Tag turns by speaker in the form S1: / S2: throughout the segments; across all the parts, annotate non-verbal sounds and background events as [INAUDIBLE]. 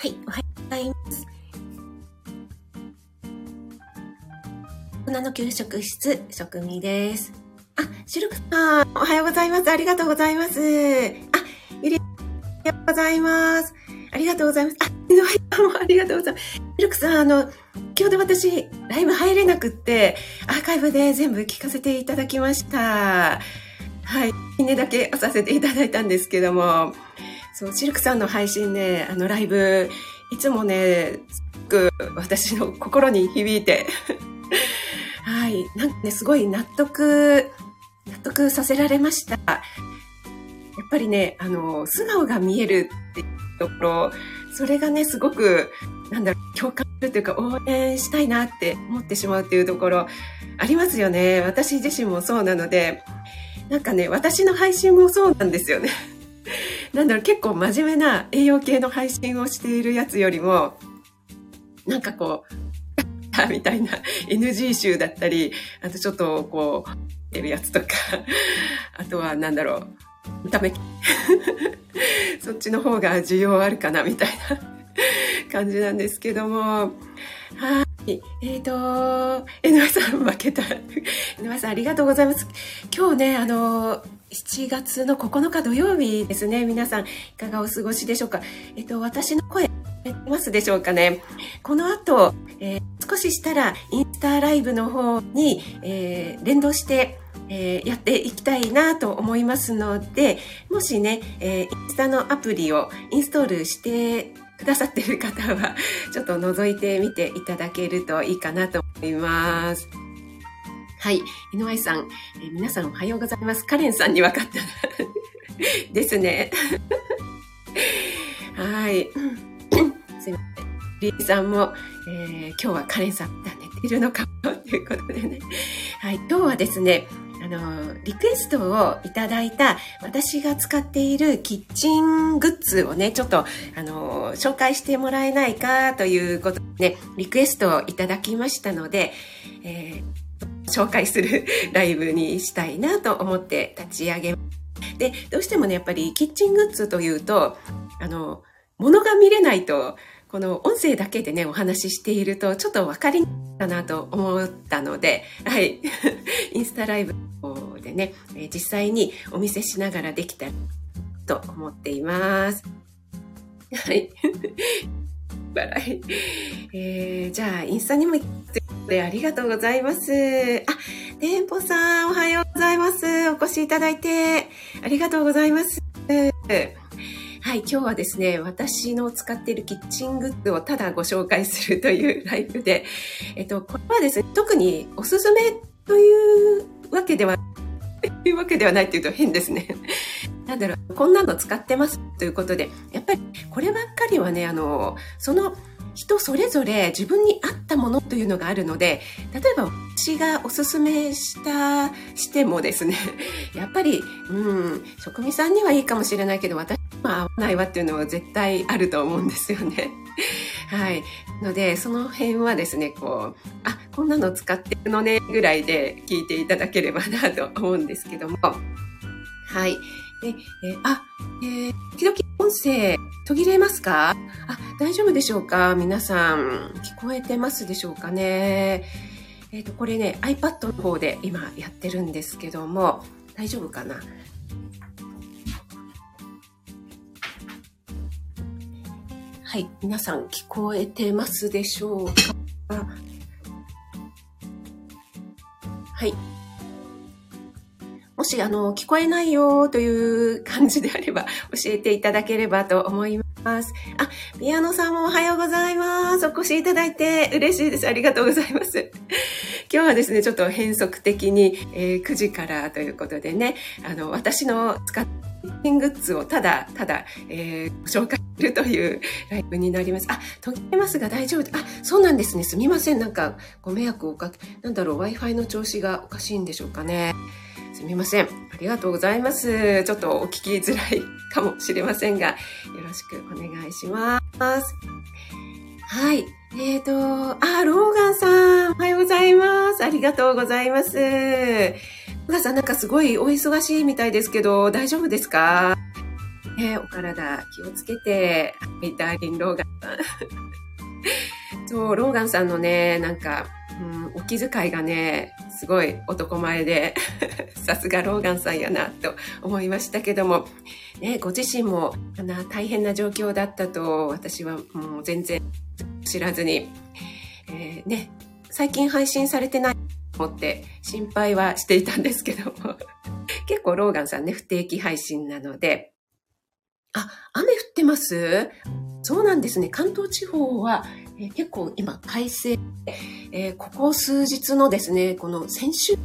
S1: はい、おはようございます。大人の給食室、職味です。あ、シルクさん、おはようございます。ありがとうございます。あ、ゆり、おはようございます。ありがとうございます。あ、井上さんもありがとうございます。シルクさん、あの、先ほど私、ライブ入れなくって、アーカイブで全部聞かせていただきました。はい。いいねだけさせていただいたんですけども、そう、シルクさんの配信ね、あのライブ、いつもね、すごく私の心に響いて、[LAUGHS] はい、なんかね、すごい納得、納得させられました。やっぱりね、あの、素顔が見えるっていうところ、それがね、すごく、なんだろう、共感するというか、応援したいなって思ってしまうっていうところ、ありますよね。私自身もそうなので、なんかね、私の配信もそうなんですよね。なんだろう、結構真面目な栄養系の配信をしているやつよりも、なんかこう、[LAUGHS] みたいな NG 集だったり、あとちょっとこう、てるやつとか、あとはなんだろう、た目、[LAUGHS] そっちの方が需要あるかな、みたいな感じなんですけども、はい。えっ、ー、と、江上さん負けた。江上さんありがとうございます。今日ね、あの、7月の9日土曜日ですね。皆さん、いかがお過ごしでしょうか？えっと、私の声、出ますでしょうかね？この後、えー、少ししたら、インスタライブの方に、えー、連動して、えー、やっていきたいなと思いますので、もしね、えインスタのアプリをインストールしてくださっている方は、ちょっと覗いてみていただけるといいかなと思います。はい。井上さん、えー、皆さんおはようございます。カレンさんに分かったですね。[LAUGHS] はい。[COUGHS] すいません。リーさんも、えー、今日はカレンさんが寝ているのかもということでね。はい。今日はですね、あの、リクエストをいただいた私が使っているキッチングッズをね、ちょっと、あの、紹介してもらえないかということでね、リクエストをいただきましたので、えー紹介する [LAUGHS] ライブにしたいなと思って立ち上げで、どうしてもね、やっぱりキッチングッズというと、あの、物が見れないと、この音声だけでね、お話ししていると、ちょっと分かりにくいかなと思ったので、はい。[LAUGHS] インスタライブでね、実際にお見せしながらできたらと思っています。はい。笑い。えー、じゃあ、インスタにも行ってでありがとうございます。あ、店舗さん、おはようございます。お越しいただいて、ありがとうございます。はい、今日はですね、私の使っているキッチングッズをただご紹介するというライブで、えっと、これはですね、特におすすめというわけでは、というわけではないっていうと変ですね。なんだろう、こんなの使ってますということで、やっぱりこればっかりはね、あの、その人それぞれ自分に合ったものというのがあるので、例えば私がおすすめした、してもですね、[LAUGHS] やっぱり、うん、職味さんにはいいかもしれないけど、私は合わないわっていうのは絶対あると思うんですよね。[LAUGHS] はい。ので、その辺はですね、こう、あ、こんなの使ってるのね、ぐらいで聞いていただければなと思うんですけども。はい。で、えー、あ、えー、時々音声途切れますか？あ、大丈夫でしょうか？皆さん、聞こえてますでしょうかね？えっ、ー、と、これね、iPad の方で今やってるんですけども、大丈夫かな？はい、皆さん聞こえてますでしょうか？はい。もし、あの、聞こえないよという感じであれば、[LAUGHS] 教えていただければと思います。あ、ピアノさんもおはようございます。お越しいただいて嬉しいです。ありがとうございます。[LAUGHS] 今日はですね、ちょっと変則的に、えー、9時からということでね、あの、私の使ってグッズをただただ、えー、ご紹介するというライブになります。あ、途切れますが大丈夫あ、そうなんですね。すみません。なんか、ご迷惑をかけ、なんだろう、Wi-Fi の調子がおかしいんでしょうかね。すみません。ありがとうございます。ちょっとお聞きづらいかもしれませんが、よろしくお願いします。はい。えっ、ー、と、あ、ローガンさん、おはようございます。ありがとうございます。ローガンさん、なんかすごいお忙しいみたいですけど、大丈夫ですか？ね、お体気をつけて、はい、ダーリン・ローガンさん。[LAUGHS] そう、ローガンさんのね、なんか、うん、お気遣いがね、すごい男前で、[LAUGHS] さすがローガンさんやな、と思いましたけども、ね、ご自身もな大変な状況だったと、私はもう全然知らずに、えー、ね、最近配信されてないと思って心配はしていたんですけども、[LAUGHS] 結構ローガンさんね、不定期配信なので、あ、雨降ってます？そうなんですね。関東地方は、えー、結構今快晴、えー、ここ数日のですね、この先週、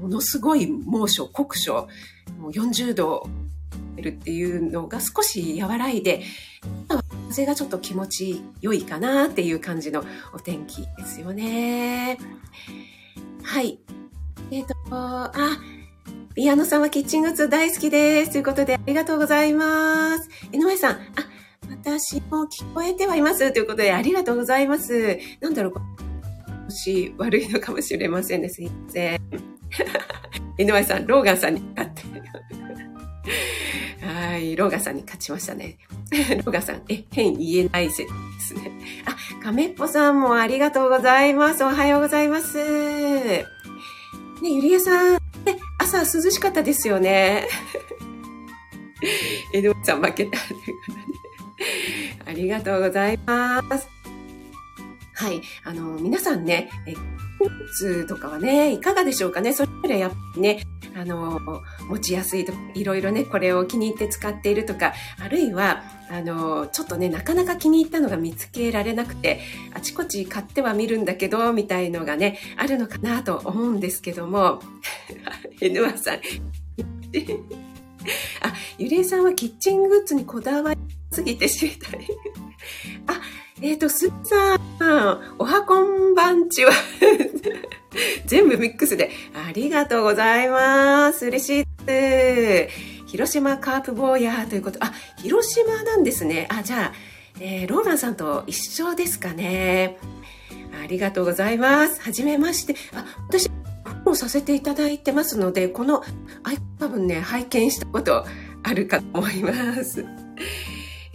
S1: ものすごい猛暑、酷暑、もう40度るっていうのが少し和らいで、今は風がちょっと気持ち良いかなっていう感じのお天気ですよね。はい。えっ、ー、と、あ、ピアノさんはキッチングッズ大好きです。ということで、ありがとうございます。井上さん、あ、私も聞こえてはいます。ということで、ありがとうございます。なんだろう、もし悪いのかもしれませんね。すいません。井上さん、ローガンさんに勝って。はい、ローガンさんに勝ちましたね。ローガンさん、え、変言えない説ですね。あ、亀っぽさんもありがとうございます。おはようございます。ね、ゆりえさん、ね、朝涼しかったですよね。江戸さん負けた。ありがとうございます。はい。あの、皆さんね、え、ツとかはね、いかがでしょうかね？それぞれやっぱりね、あの、持ちやすいとか、いろいろね、これを気に入って使っているとか、あるいは、あの、ちょっとね、なかなか気に入ったのが見つけられなくて、あちこち買っては見るんだけど、みたいのがね、あるのかなと思うんですけども、[LAUGHS] N ワさん、[LAUGHS] あ、ゆりえさんはキッチングッズにこだわりすぎて知りたい。[LAUGHS] あ、えっ、ー、と、すっさん、おはこんばんちは [LAUGHS] 全部ミックスで、ありがとうございます。嬉しいです。広島カープ坊やということ、あ、広島なんですね。あ、じゃあ、えー、ローランさんと一緒ですかね。ありがとうございます。はじめまして。あ、私、フォローさせていただいてますので、この、あ多分ね、拝見したことあるかと思います。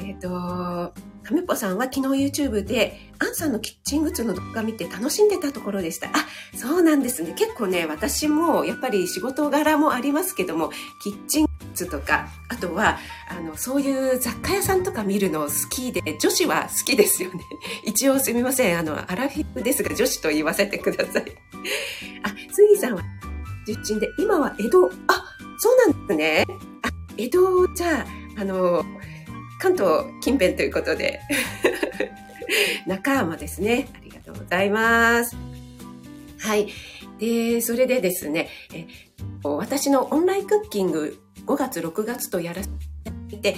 S1: えっ、ー、と、亀っぽさんは昨日 YouTube で、アンさんのキッチングッズの動画見て楽しんでたところでした。あ、そうなんですね。結構ね、私もやっぱり仕事柄もありますけども、キッチングッズとか、あとは、あの、そういう雑貨屋さんとか見るの好きで、女子は好きですよね。[LAUGHS] 一応すみません。あの、アラフィフですが、女子と言わせてください。あ、杉さんは、出身で、今は江戸、あ、そうなんですね。あ、江戸、じゃあ、あの、関東近辺ということで [LAUGHS] 中浜ですね。ありがとうございます。はい。で、それでですね、え私のオンラインクッキング5月、6月とやらせていて、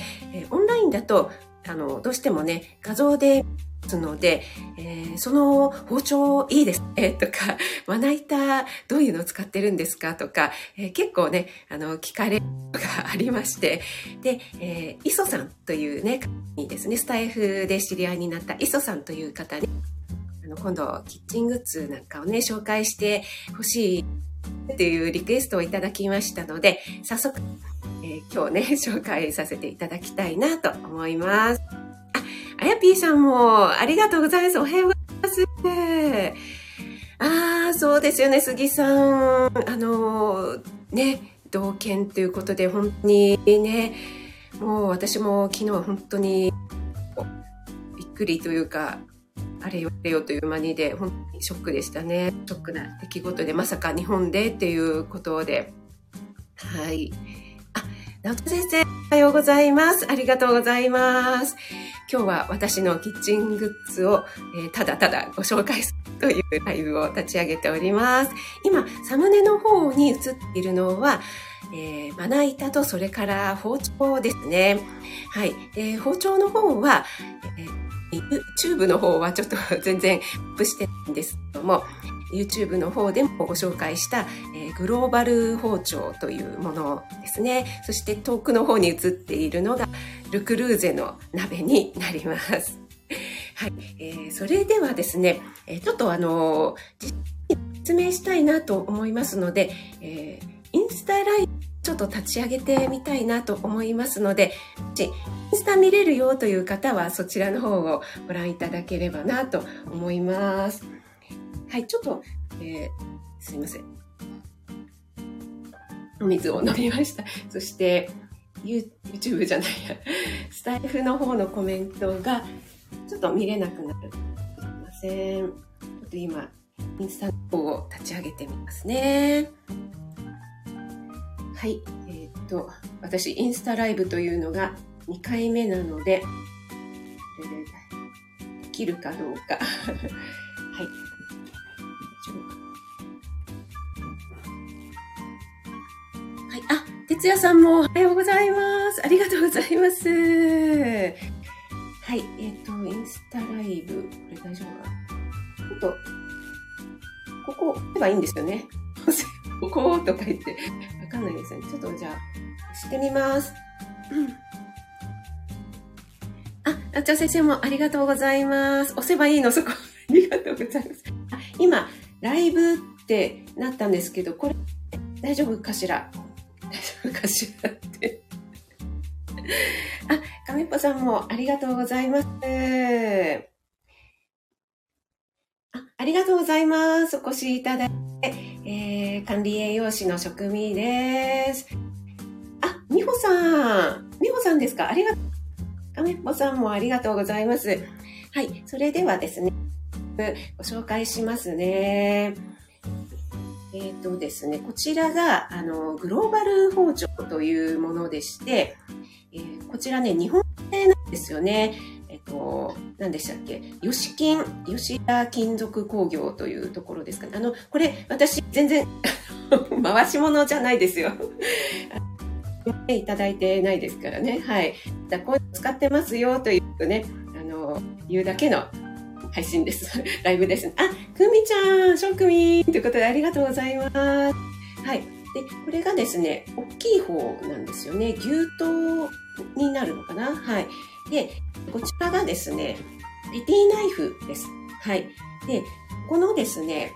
S1: オンラインだと、あの、どうしてもね、画像ですので、えー、その包丁いいですね [LAUGHS] とか、まな板どういうのを使ってるんですかとか、えー、結構ね、あの、聞かれることがありまして、で、えー、磯さんというね、にですね、スタイフで知り合いになった磯さんという方に、あの、今度、キッチングッズなんかをね、紹介してほしいっていうリクエストをいただきましたので、早速、えー、今日ね、紹介させていただきたいなと思います。あやぴーさんも、ありがとうございます。おはようございます。ああ、そうですよね、杉さん。あの、ね、同県ということで、本当にね、もう私も昨日本当にびっくりというか、あれよあれよという間にで、本当にショックでしたね。ショックな出来事で、まさか日本でっていうことで。はい。あ、直人先生、おはようございます。ありがとうございます。今日は私のキッチングッズを、えー、ただただご紹介するというライブを立ち上げております。今、サムネの方に映っているのは、えー、まな板とそれから包丁ですね。はい。えー、包丁の方は、えー、YouTube の方はちょっと全然アップしてないんですけども、YouTube の方でもご紹介した、えー、グローバル包丁というものですね。そして遠くの方に映っているのがルクルーゼの鍋になります。[LAUGHS] はい。えー、それではですね、えー、ちょっとあのー、説明したいなと思いますので、えー、インスタライブちょっと立ち上げてみたいなと思いますので、もしインスタ見れるよという方はそちらの方をご覧いただければなと思います。はい、ちょっと、えー、すいません。お水を飲みました。そして、YouTube じゃないや、スタイフの方のコメントがちょっと見れなくなる。すいません。ちょっと今、インスタの方を立ち上げてみますね。はい。えー、っと、私、インスタライブというのが2回目なので、できるかどうか。[LAUGHS] はい。也さんもおはようございます。ありがとうございます。はい。えっ、ー、と、インスタライブ、これ大丈夫かな？ちょっと、ここ、押せばいいんですよね。こことか言って、わかんないですよね。ちょっとじゃあ、してみます。あ、あっちゃん先生もありがとうございます。押せばいいの、そこ。ありがとうございます。あ、今、ライブってなったんですけど、これ、大丈夫かしらかしらって。あ、かめっぽさんもありがとうございます。あありがとうございます。お越しいただいて。えー、管理栄養士の職味です。あ、美穂さん。美穂さんですか？ありがとう。あめっぽさんもありがとうございます。はい。それではですね、ご紹介しますね。え、ー、とですね、こちらが、あの、グローバル包丁というものでして、えー、こちらね、日本製なんですよね。えっと、何でしたっけ？吉金、吉田金属工業というところですかね。あの、これ、私、全然 [LAUGHS] 回し物じゃないですよ。[LAUGHS] いただいてないですからね。はい。だこう使ってますよというね、あの、言うだけの配信です。[LAUGHS] ライブです、あ、くみちゃん、しょくみということでありがとうございます。はい。で、これがですね、大きい方なんですよね。牛刀になるのかな？はい。で、こちらがですね、ペティナイフです。はい。で、このですね、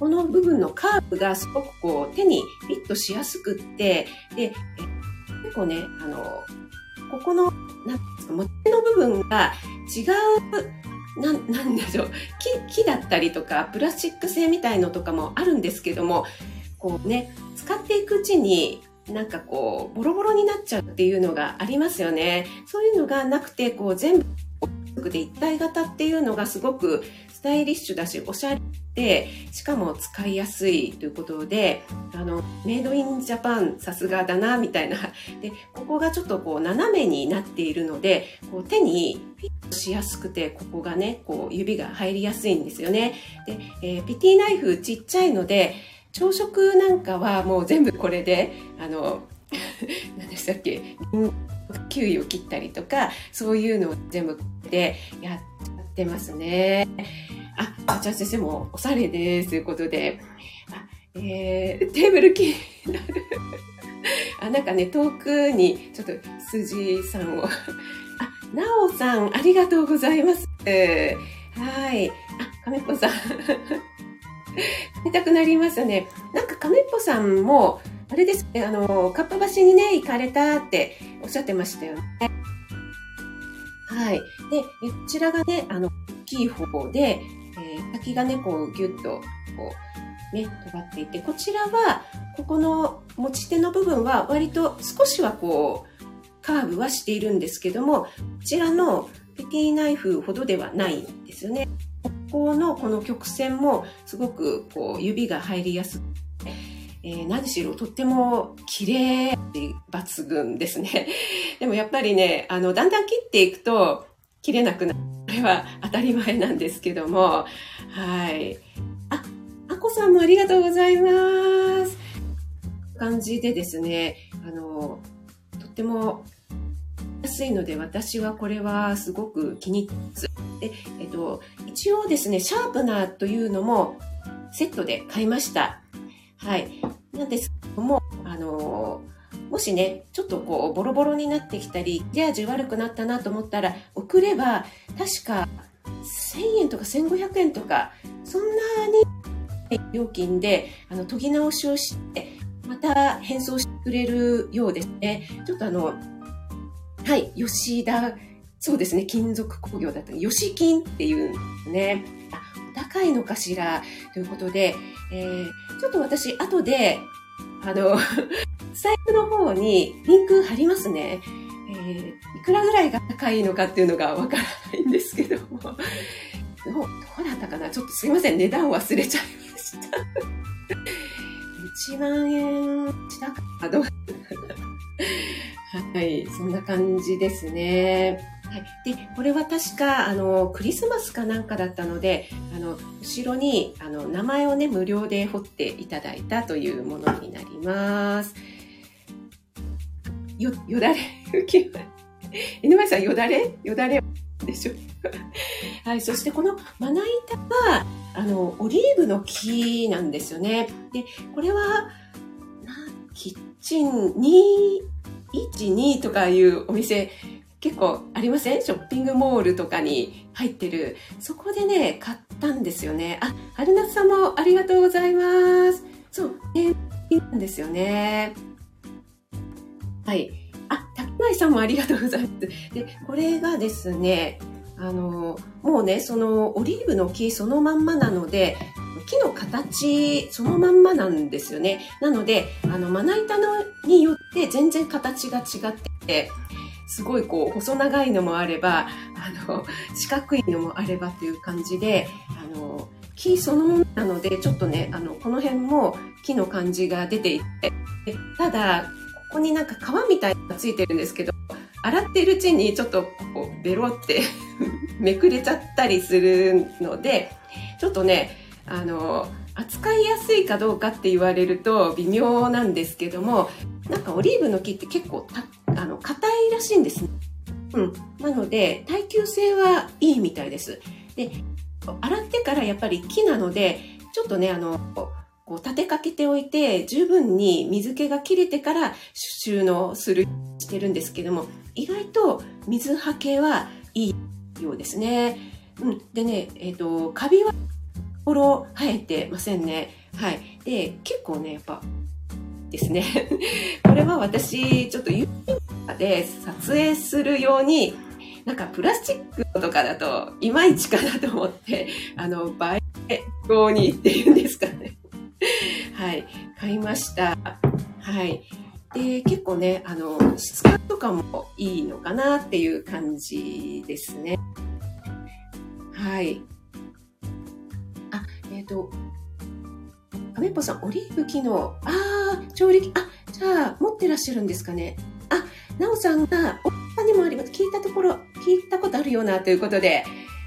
S1: この部分のカーブがすごくこう手にフィットしやすくって、で、結構ね、あの、ここの、なんですか、持ち手の部分が違う、な、なんでしょう木、木だったりとか、プラスチック製みたいのとかもあるんですけども、こうね、使っていくうちに、なんかこう、ボロボロになっちゃうっていうのがありますよね。そういうのがなくて、こう、全部、で一体型っていうのがすごくスタイリッシュだし、おしゃれで、しかも使いやすいということで、あの、メイドインジャパンさすがだな、みたいな。[LAUGHS] で、ここがちょっとこう斜めになっているので、こう手にフィットしやすくて、ここがね、こう指が入りやすいんですよね。で、えー、ピティナイフちっちゃいので、朝食なんかはもう全部これで、あの、[LAUGHS] 何でしたっけ、キウイを切ったりとか、そういうのを全部でやってますね。あ、あちゃん先生もおしゃれです。ということで、あえー、テーブルキーになる。[LAUGHS] あ、なんかね、遠くに、ちょっと、筋さんを。[LAUGHS] あ、なおさん、ありがとうございます。はい。あ、亀っぽさん。[LAUGHS] 見たくなりますね。なんか亀っぽさんも、あれですね、あの、かっぱ橋にね、行かれたっておっしゃってましたよね。はい。で、こちらがね、あの、大きい方で、えー、先がね、こう、ぎゅっと、こう、ね、尖っていて、こちらは、ここの持ち手の部分は割と少しはこう、カーブはしているんですけども、こちらのペティナイフほどではないんですよね。ここのこの曲線もすごくこう指が入りやすくえー、何しろとっても綺麗抜群ですね。でもやっぱりね、あの、だんだん切っていくと切れなくなる。これは当たり前なんですけども、はい。あ、あこさんもありがとうございます。感じでですね、あの、とっても安いので私はこれはすごく気に入って。えっと、一応ですね、シャープナーというのもセットで買いました。はい。なんですけども、もしね、ちょっとこう、ボロボロになってきたり、手味悪くなったなと思ったら、送れば、確か、1000円とか1500円とか、そんなに料金で、あの、研ぎ直しをして、また変装してくれるようですね。ちょっとあの、はい、吉田、そうですね、金属工業だった吉金っていうんですね。高いのかしらということで、えー、ちょっと私、後で、あの、サイトの方にリンク貼りますね。えー、いくらぐらいが高いのかっていうのがわからないんですけども、どう、どうだったかな？ちょっとすいません、値段忘れちゃいました。1万円したかどうはい、そんな感じですね。はい。で、これは確か、あの、クリスマスかなんかだったので、あの、後ろに、あの、名前をね、無料で彫っていただいたというものになります。よ、よだれ浮き井上さん、よだれ？よだれ？でしょ？[LAUGHS] はい。そしてこのまな板は、あの、オリーブの木なんですよね。で、これは、キッチン212とかいうお店結構ありません？ショッピングモールとかに入ってる。そこでね、買ったんですよね。あ、春夏さんもありがとうございます。そう、ね、なんですよね。はい。あ、高内さんもありがとうございます。で、これがですね、あの、もうね、そのオリーブの木そのまんまなので、木の形そのまんまなんですよね。なので、あの、まな板のによって全然形が違って、すごいこう、細長いのもあれば、あの、四角いのもあればっていう感じで、あの、木そのものなので、ちょっとね、あの、この辺も木の感じが出ていて、ただ、ここになんか皮みたいなのがついてるんですけど、洗っているうちにちょっとこうベロって [LAUGHS] めくれちゃったりするので、ちょっとね、あの、扱いやすいかどうかって言われると微妙なんですけども、なんかオリーブの木って結構あの、硬いらしいんですね。うん。なので、耐久性はいいみたいです。で、洗ってからやっぱり木なので、ちょっとね、あの、こう立てかけておいて、十分に水気が切れてから収納する、してるんですけども、意外と水はけはいいようですね。うん。でね、えっ、ー、と、カビは、ほろ生えてませんね。はい。で、結構ね、やっぱ、ですね。[LAUGHS] これは私、ちょっと YouTube で撮影するように、なんかプラスチックとかだといまいちかなと思って、あの、映え用にっていうんですかね。[LAUGHS] はい、買いました。はい。で、結構ね、あの、質感とかもいいのかなっていう感じですね。はい。あ、えっ、ー、と、アメッポさん、オリーブ機能。ああ、調理器。あ、じゃあ、持ってらっしゃるんですかね。あ、なおさんが、お他にもあります。聞いたところ、聞いたことあるよなということで、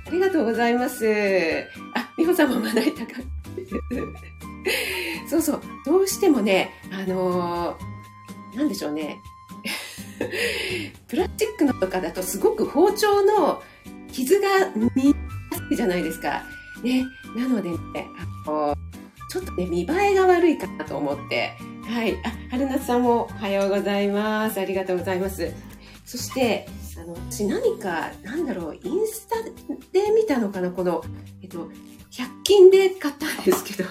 S1: ありがとうございます。あ、美穂さんもまな板か。[LAUGHS] そうそう、どうしてもね、あのー、なんでしょうね。[LAUGHS] プラスチックのとかだとすごく包丁の傷が見やすいじゃないですか。ね。なのでね、あのーちょっとね、見栄えが悪いかなと思って。はい。あ、春夏さんもおはようございます。ありがとうございます。そして、あの、私何か、なんだろう、インスタで見たのかなこの、えっと、100均で買ったんですけど。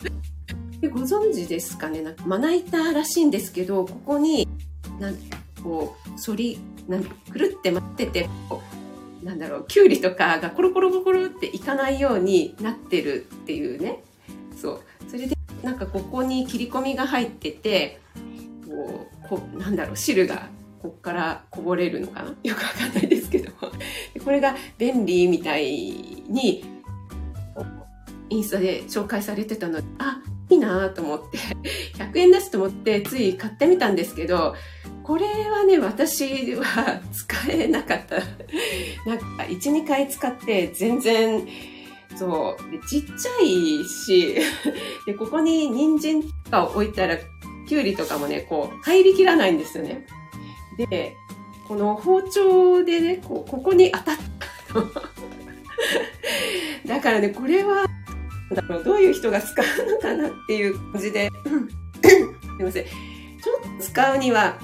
S1: [LAUGHS] でご存知ですかね？なんか、まな板らしいんですけど、ここに、なんこう、反り、なんくるって待ってて、こうなんだろう、きゅうりとかがコロコロコロっていかないようになってるっていうね。そう。それでなんかここに切り込みが入っててこうこなんだろう汁がこっからこぼれるのかな？よくわかんないですけどこれが便利みたいにインスタで紹介されてたのであいいなと思って [LAUGHS] 100円出すと思ってつい買ってみたんですけどこれはね私は使えなかった [LAUGHS] なんか12回使って全然そう。ちっちゃいし、[LAUGHS] で、ここに人参とかを置いたら、きゅうりとかもね、こう、入りきらないんですよね。で、この包丁でね、こう、ここに当たった。だからね、これは、だろう、どういう人が使うのかなっていう感じで、すいません。ちょっと使うには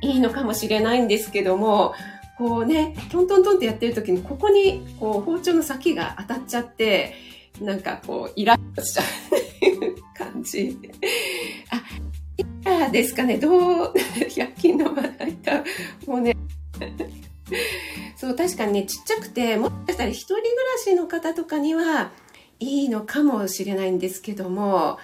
S1: いいのかもしれないんですけども、こうね、トントントンってやってる時に、ここに、こう、包丁の先が当たっちゃって、なんかこう、イラッとしちゃうっていう感じ。あ、かですかね？どう、100均のまな板、もうね、そう、確かにね、ちっちゃくて、もしかしたら一人暮らしの方とかにはいいのかもしれないんですけども、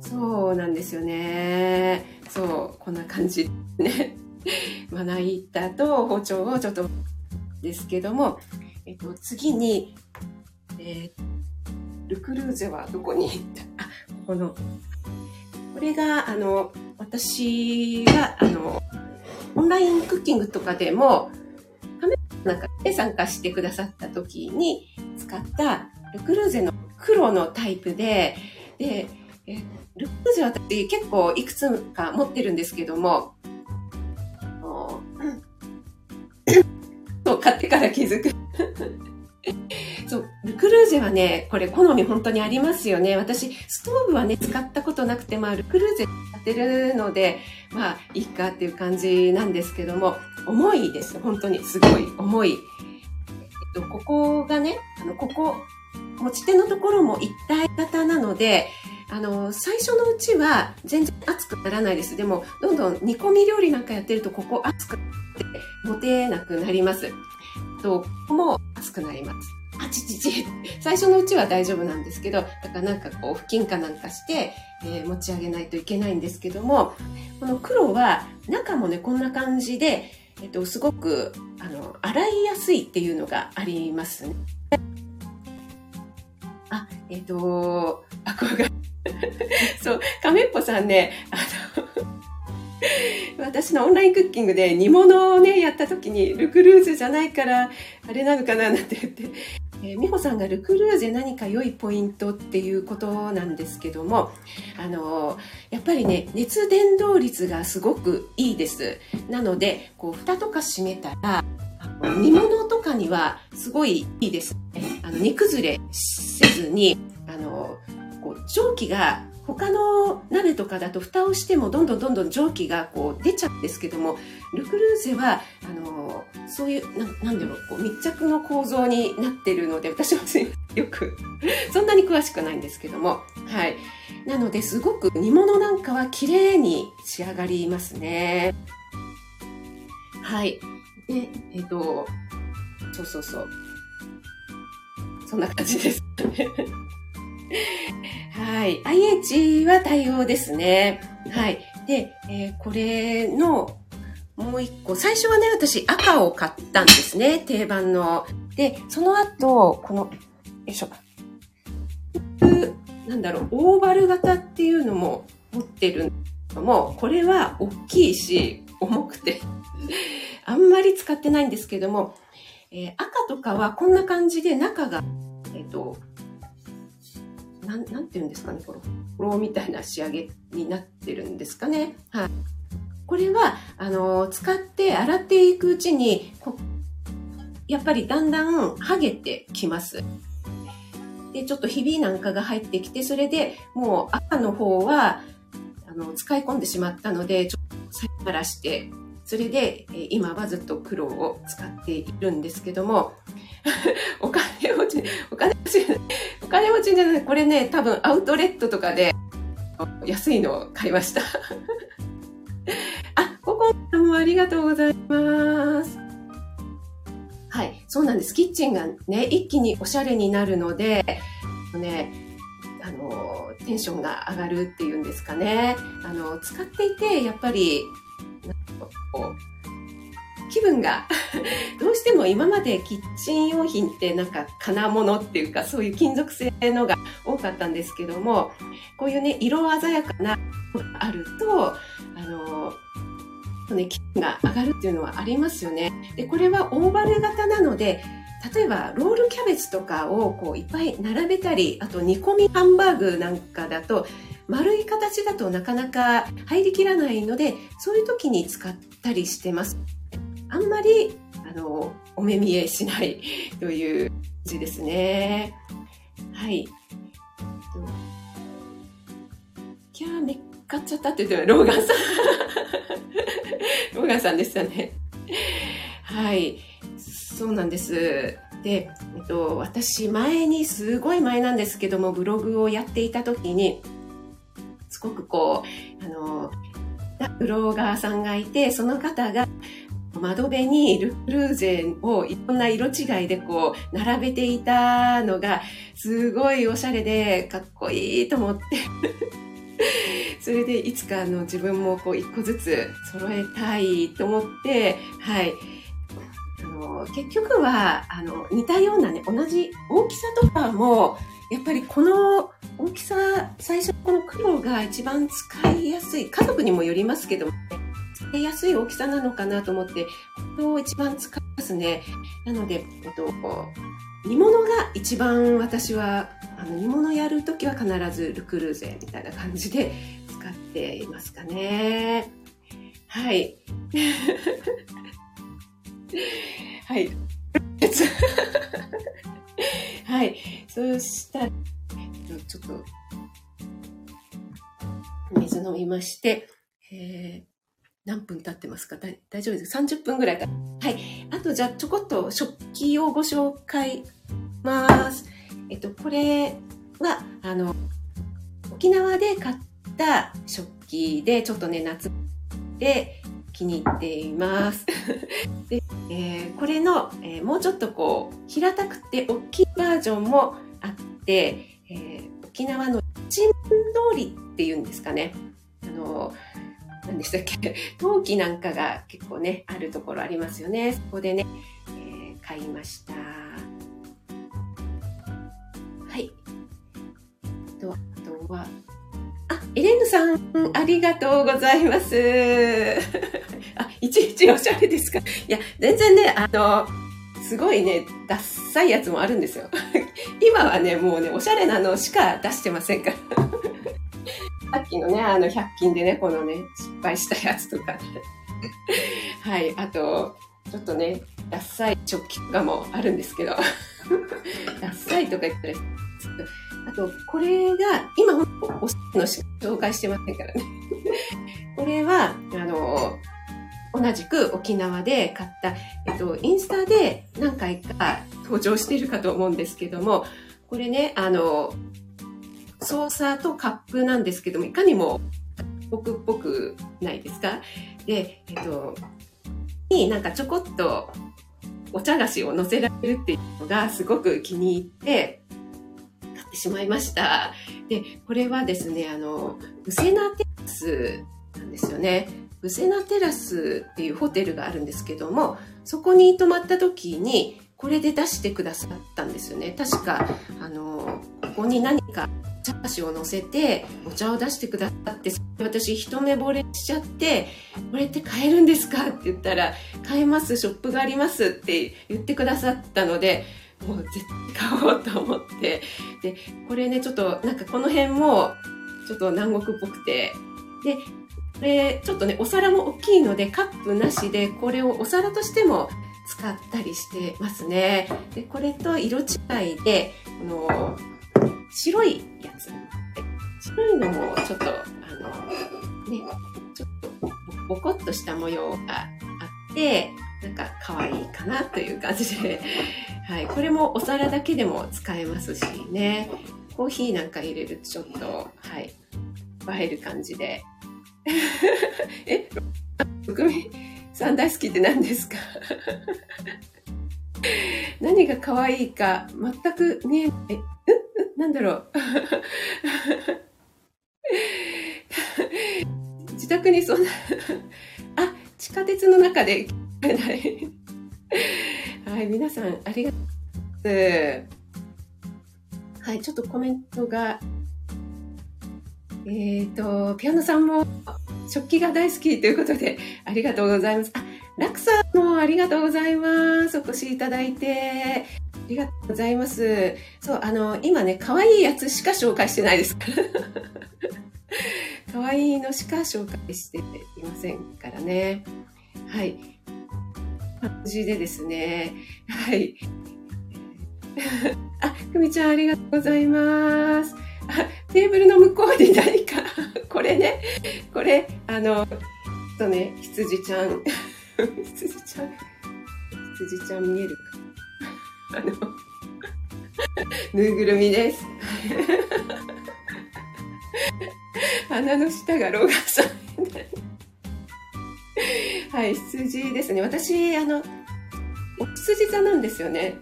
S1: そうなんですよね。そう、こんな感じね。[LAUGHS] まな板と包丁をちょっとですけども、えっと、次に、えー、ルクルーゼはどこに？行ったあ、この、これが、あの、私は、あの、オンラインクッキングとかでも、カメラなんかで参加してくださった時に使ったルクルーゼの黒のタイプで、で、えルクルーゼは私結構いくつか持ってるんですけども、[COUGHS] そう買ってから気づく [LAUGHS] そう、ルクルーゼはね、これ好み本当にありますよね。私、ストーブはね、使ったことなくて、まあ、ルクルーゼ使ってるので、まあ、いいかっていう感じなんですけども、重いです。本当に、すごい重い。えっと、ここがね、あの、ここ、持ち手のところも一体型なので、あの、最初のうちは全然熱くならないです。でも、どんどん煮込み料理なんかやってると、ここ熱くなって持てなくなります。と、ここも熱くなります。あちちち。最初のうちは大丈夫なんですけど、だからなんかこう、布巾かなんかして、えー、持ち上げないといけないんですけども、この黒は中もね、こんな感じで、えっと、すごく、あの、洗いやすいっていうのがありますね。えっと、あ、こ [LAUGHS] れそう、亀っぽさんね、あの私のオンラインクッキングで煮物をね、やった時に、ルクルーズじゃないから、あれなのかななんて言って、えー、美穂さんがルクルーゼ何か良いポイントっていうことなんですけども、あのー、やっぱりね、熱伝導率がすごくいいです。なので、こう、蓋とか閉めたら、煮物とかにはすごいいいです。あの、煮崩れせずに、あの、こう蒸気が他の鍋とかだと蓋をしてもどんどんどんどん蒸気がこう出ちゃうんですけどもルクルーゼはあのそういうななんだろうこう密着の構造になってるので私もよく [LAUGHS] そんなに詳しくないんですけども。はい。なのですごく煮物なんかは綺麗に仕上がりますね。はい。でえっ、ー、とそうそうそうそんな感じです [LAUGHS] はい。IH は対応ですね。はい。で、えー、これの、もう一個、最初はね、私赤を買ったんですね。定番の。で、その後、この、よいしょ。なんだろう、オーバル型っていうのも持ってるんですけども、これは大きいし、重くて、あんまり使ってないんですけども、えー、赤とかはこんな感じで中が、えっ、ー、と、なん、なんて言うんですかね、この、衣みたいな仕上げになってるんですかね。はい。これは、あの、使って洗っていくうちに、やっぱりだんだん剥げてきます。で、ちょっとひびなんかが入ってきて、それでもう赤の方は、あの、使い込んでしまったので、ちょっとさよならして、それで、え今はずっと黒を使っているんですけども、[LAUGHS] お金持ち、お金持ち、お金持ちじゃない、これね、多分アウトレットとかで安いのを買いました。[LAUGHS] あ、ココさんもありがとうございます。はい、そうなんです。キッチンがね、一気におしゃれになるので、ね、あの、テンションが上がるっていうんですかね。あの、使っていて、やっぱり、こう、気分が [LAUGHS] どうしても今までキッチン用品ってなんか金物っていうかそういう金属製のが多かったんですけどもこういうね色鮮やかなのがあるとあのね、気分が上がるっていうのはありますよね。で、これはオーバル型なので、例えばロールキャベツとかをこういっぱい並べたり、あと煮込みハンバーグなんかだと、丸い形だとなかなか入りきらないので、そういう時に使ったりしてます。あんまり、あの、お目見えしないという感じですね。はい。キャー、めっかっちゃったって言ってローガンさん。ローガンさんでしたね。はい。そうなんです。で、えっと、私前にすごい前なんですけどもブログをやっていた時にごくこうあのブロガーさんがいて、その方が窓辺にルルーゼをいろんな色違いでこう並べていたのがすごいおしゃれでかっこいいと思って [LAUGHS] それでいつかあの自分もこう一個ずつ揃えたいと思って、はい。あの結局はあの似たようなね、同じ大きさとかも、やっぱりこの大きさ、最初この黒が一番使いやすい、家族にもよりますけども、ね、使いやすい大きさなのかなと思って、これを一番使いますね。なので、えっと、煮物が一番私は、あの煮物やるときは必ずルクルーゼみたいな感じで [LAUGHS] 使っていますかね。はい。[LAUGHS] はい。[LAUGHS] はい。そしたら、ちょっと、水飲みまして、えー、何分経ってますか？大丈夫ですか ?30 分ぐらいか。はい。あと、じゃあ、ちょこっと食器をご紹介ます。えっと、これは、あの、沖縄で買った食器で、ちょっとね、夏で気に入っています。[LAUGHS] で、えー、これの、えー、もうちょっとこう、平たくて大きいバージョンもあって、えー、沖縄の一文通りっていうんですかね。あの、何でしたっけ？[LAUGHS] 陶器なんかが結構ね、あるところありますよね。そこでね、えー、買いました。はい。と、あとは、あ、エレンヌさん、ありがとうございます。[LAUGHS] あ、いちいちおしゃれですか？いや、全然ね、あの、すごいね、ダッサいやつもあるんですよ。[LAUGHS] 今はね、もうね、おしゃれなのしか出してませんから。[LAUGHS] さっきのね、あの、100均でね、このね、失敗したやつとか、[LAUGHS] はい、あと、ちょっとね、ダッサい食器とかもあるんですけど、ダッサいとか言ったら、ちょっとあと、これが、今、おしゃれの紹介してませんからね。これは、あの、同じく沖縄で買った、えっと、インスタで何回か登場してるかと思うんですけども、これね、あの、ソーサーとカップなんですけども、いかにも僕っぽくないですか？で、えっと、になんかちょこっとお茶菓子を乗せられるっていうのがすごく気に入って買ってしまいました。で、これはですね、あの、ウセナテラスなんですよね。ウセナテラスっていうホテルがあるんですけども、そこに泊まった時に、これで出してくださったんですよね。確か、あの、ここに何か茶菓子を乗せてお茶を出してくださって、私一目惚れしちゃって、これって買えるんですかって言ったら、買えます、ショップがありますって言ってくださったので、もう絶対買おうと思って。で、これね、ちょっとなんかこの辺も、ちょっと南国っぽくて、で、これ、ちょっとね、お皿も大きいので、カップなしで、これをお皿としても使ったりしてますね。で、これと色違いで、この、白いやつ。白いのもちょっと、あの、ね、ちょっとボコッとした模様があって、なんか可愛いかなという感じで、はい、これもお皿だけでも使えますしね、コーヒーなんか入れるとちょっと、はい、映える感じで。え、福美さん大好きって何ですか？何が可愛いか全く見えない。なんだろう？自宅にそんなあ、地下鉄の中で聞こえない。はい、皆さん、ありがとうございます。はい、ちょっとコメントが、えっ、ー、と、ピアノさんも食器が大好きということで、[LAUGHS] ありがとうございます。あ、ラクさんもありがとうございます。お越しいただいて。ありがとうございます。そう、あの、今ね、可愛いやつしか紹介してないですから。[LAUGHS] 可愛いのしか紹介していませんからね。はい。感じでですね。はい。[LAUGHS] あ、くみちゃんありがとうございます。[LAUGHS] テーブルの向こうで何か、[LAUGHS] これね、これ、あの、とね、羊ちゃん、[LAUGHS] 羊ちゃん、羊ちゃん見えるかあの、ぬいぐるみです。鼻の下がロガさん。はい、羊ですね。私、あの、羊座なんですよね。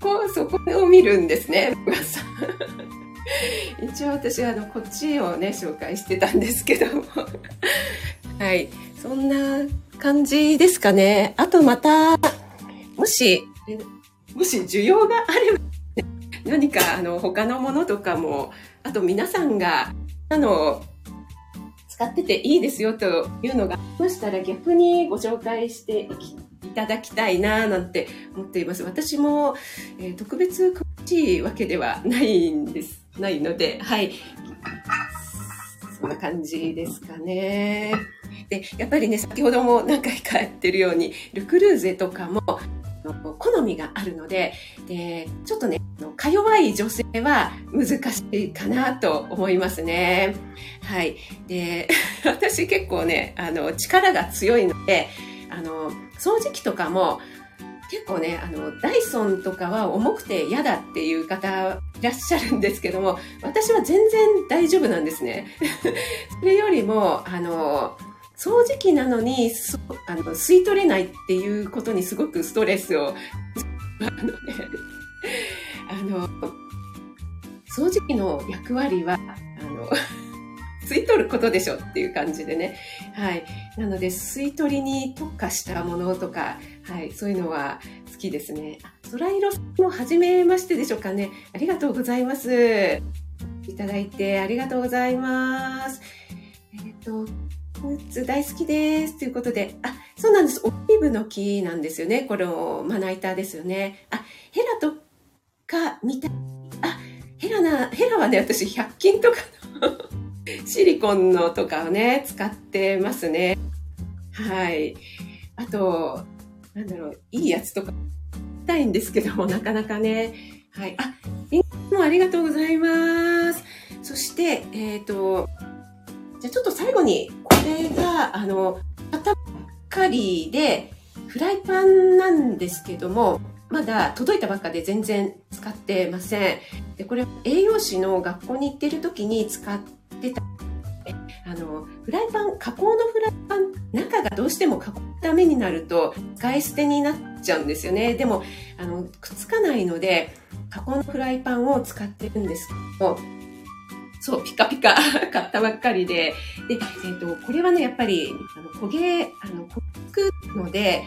S1: こ、そこを見るんですね、[LAUGHS] 一応私はあのこっちをね紹介してたんですけども。[LAUGHS] はい。そんな感じですかね。あとまたもしもし需要があれば、何かあの他のものとかもあと皆さんがあの使ってていいですよというのがありましたら逆にご紹介していきいただきたいななんて思っています。私も、えー、特別詳しいわけではないんです。ないので、はい。そんな感じですかね。で、やっぱりね、先ほども何回かやってるように、ルクルーゼとかも、好みがあるので、で、ちょっとね、か弱い女性は難しいかなと思いますね。はい。で、[LAUGHS] 私結構ね、あの、力が強いので、あの、掃除機とかも、結構ね、あの、ダイソンとかは重くて嫌だっていう方いらっしゃるんですけども、私は全然大丈夫なんですね。[LAUGHS] それよりも、あの、掃除機なのに、あの、吸い取れないっていうことにすごくストレスを、[LAUGHS] あのね、あの、掃除機の役割は、あの、吸い取ることでしょっていう感じでね。はい。なので、吸い取りに特化したものとか、はい、そういうのは好きですね。あ、空色も初めましてでしょうかね。ありがとうございます。いただいてありがとうございます。えっ、ー、と、グッズ大好きです。ということで、あ、そうなんです。オリーブの木なんですよね。このまな板ですよね。あ、ヘラとか見た、あ、ヘラな、ヘラはね、私100均とかのシリコンのとかをね、使ってますね。はい。あと、なんだろう、いいやつとか、たいんですけども、[LAUGHS] なかなかね。はい。あ、リンもありがとうございます。そして、えっ、ー、と、じゃちょっと最後に、これが、あの、買ったばっかりで、フライパンなんですけども、まだ届いたばっかで全然使ってません。で、これ栄養士の学校に行ってる時に使っってたあのフライパン加工のフライパン中がどうしても加工ダメになると使い捨てになっちゃうんですよねでもあのくっつかないので加工のフライパンを使ってるんですけどそう、ピカピカ [LAUGHS] 買ったばっかりで。で、えっ、ー、と、これはね、やっぱり、あの焦げ、あの、焦くので、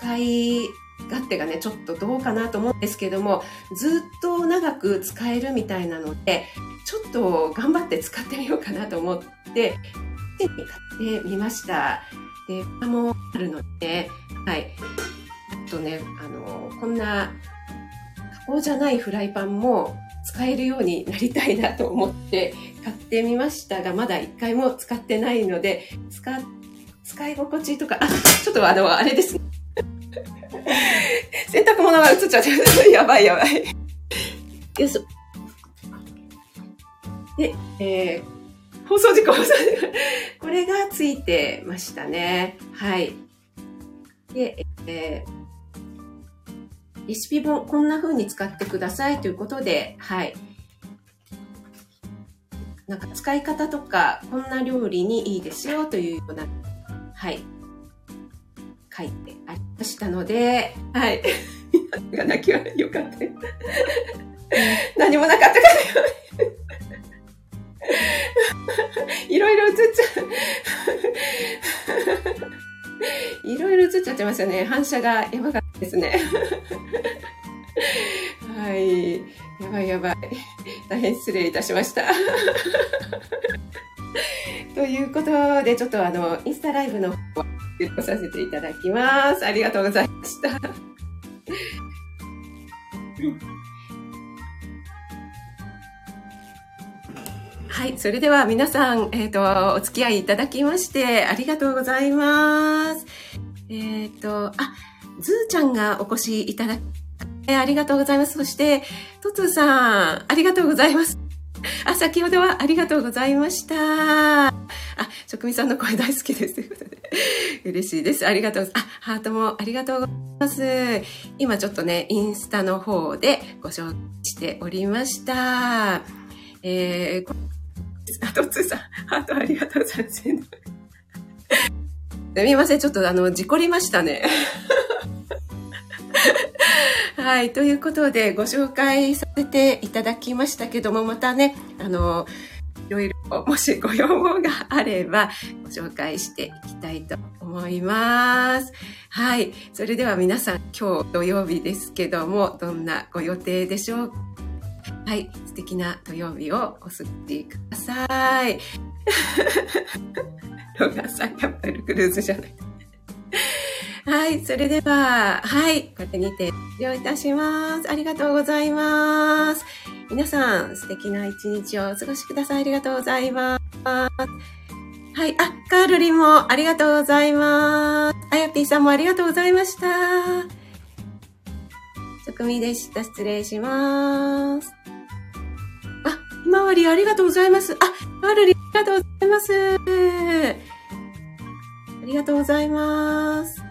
S1: 使い勝手がね、ちょっとどうかなと思うんですけども、ずっと長く使えるみたいなので、ちょっと頑張って使ってみようかなと思って、手に買ってみました。で、蓋もあるので、はい。あとね、あの、こんな加工じゃないフライパンも使えるようになりたいなと思って買ってみましたが、まだ一回も使ってないので、使、使い心地とか、あ、ちょっとあの、あれですね。[LAUGHS] 洗濯物が映っちゃって、[LAUGHS] やばいやばい。よいしょ。で、えー、放送事故、放送事故。これがついてましたね。はい。で、えー、レシピ本、こんな風に使ってくださいということで、はい。なんか使い方とか、こんな料理にいいですよというような、はい。書いてありましたので、はい。が泣きはよかった。何もなかったからいろいろ映っちゃう。[LAUGHS] いろいろ映っちゃってますよね。反射がやばかったですね。[LAUGHS] はい。やばいやばい。大変失礼いたしました。[LAUGHS] ということで、ちょっとあの、インスタライブの方はさせていただきます。ありがとうございました。はい。それでは皆さん、えっ、ー、と、お付き合いいただきまして、ありがとうございます。えっ、ー、と、あ、ずーちゃんがお越しいただき、ありがとうございます。そして、とつさん、ありがとうございます。あ、先ほどはありがとうございました。あ、職味さんの声大好きです。ということで。嬉しいです。ありがとう。あ、ハートもありがとうございます。今ちょっとね、インスタの方でご紹介しておりました。えー、あ、とつさん、ハートありがとうございます。すみません、ちょっとあの、事故りましたね。[LAUGHS] はい。ということで、ご紹介させていただきましたけども、またね、あの、いろいろ、もしご要望があれば、ご紹介していきたいと思います。はい。それでは皆さん、今日土曜日ですけども、どんなご予定でしょうか？はい。素敵な土曜日をお過ごしください。[LAUGHS] ロガさん、やっぱりクルーズじゃない。[LAUGHS] はい。それでは、はい。これにて終了いたします。ありがとうございます。皆さん、素敵な一日をお過ごしください。ありがとうございます。はい。あ、カールリンもありがとうございます。あやぴーさんもありがとうございました。つくみでした。失礼します。あ、ひまわりありがとうございます。あ、カールリンありがとうございます。ありがとうございます。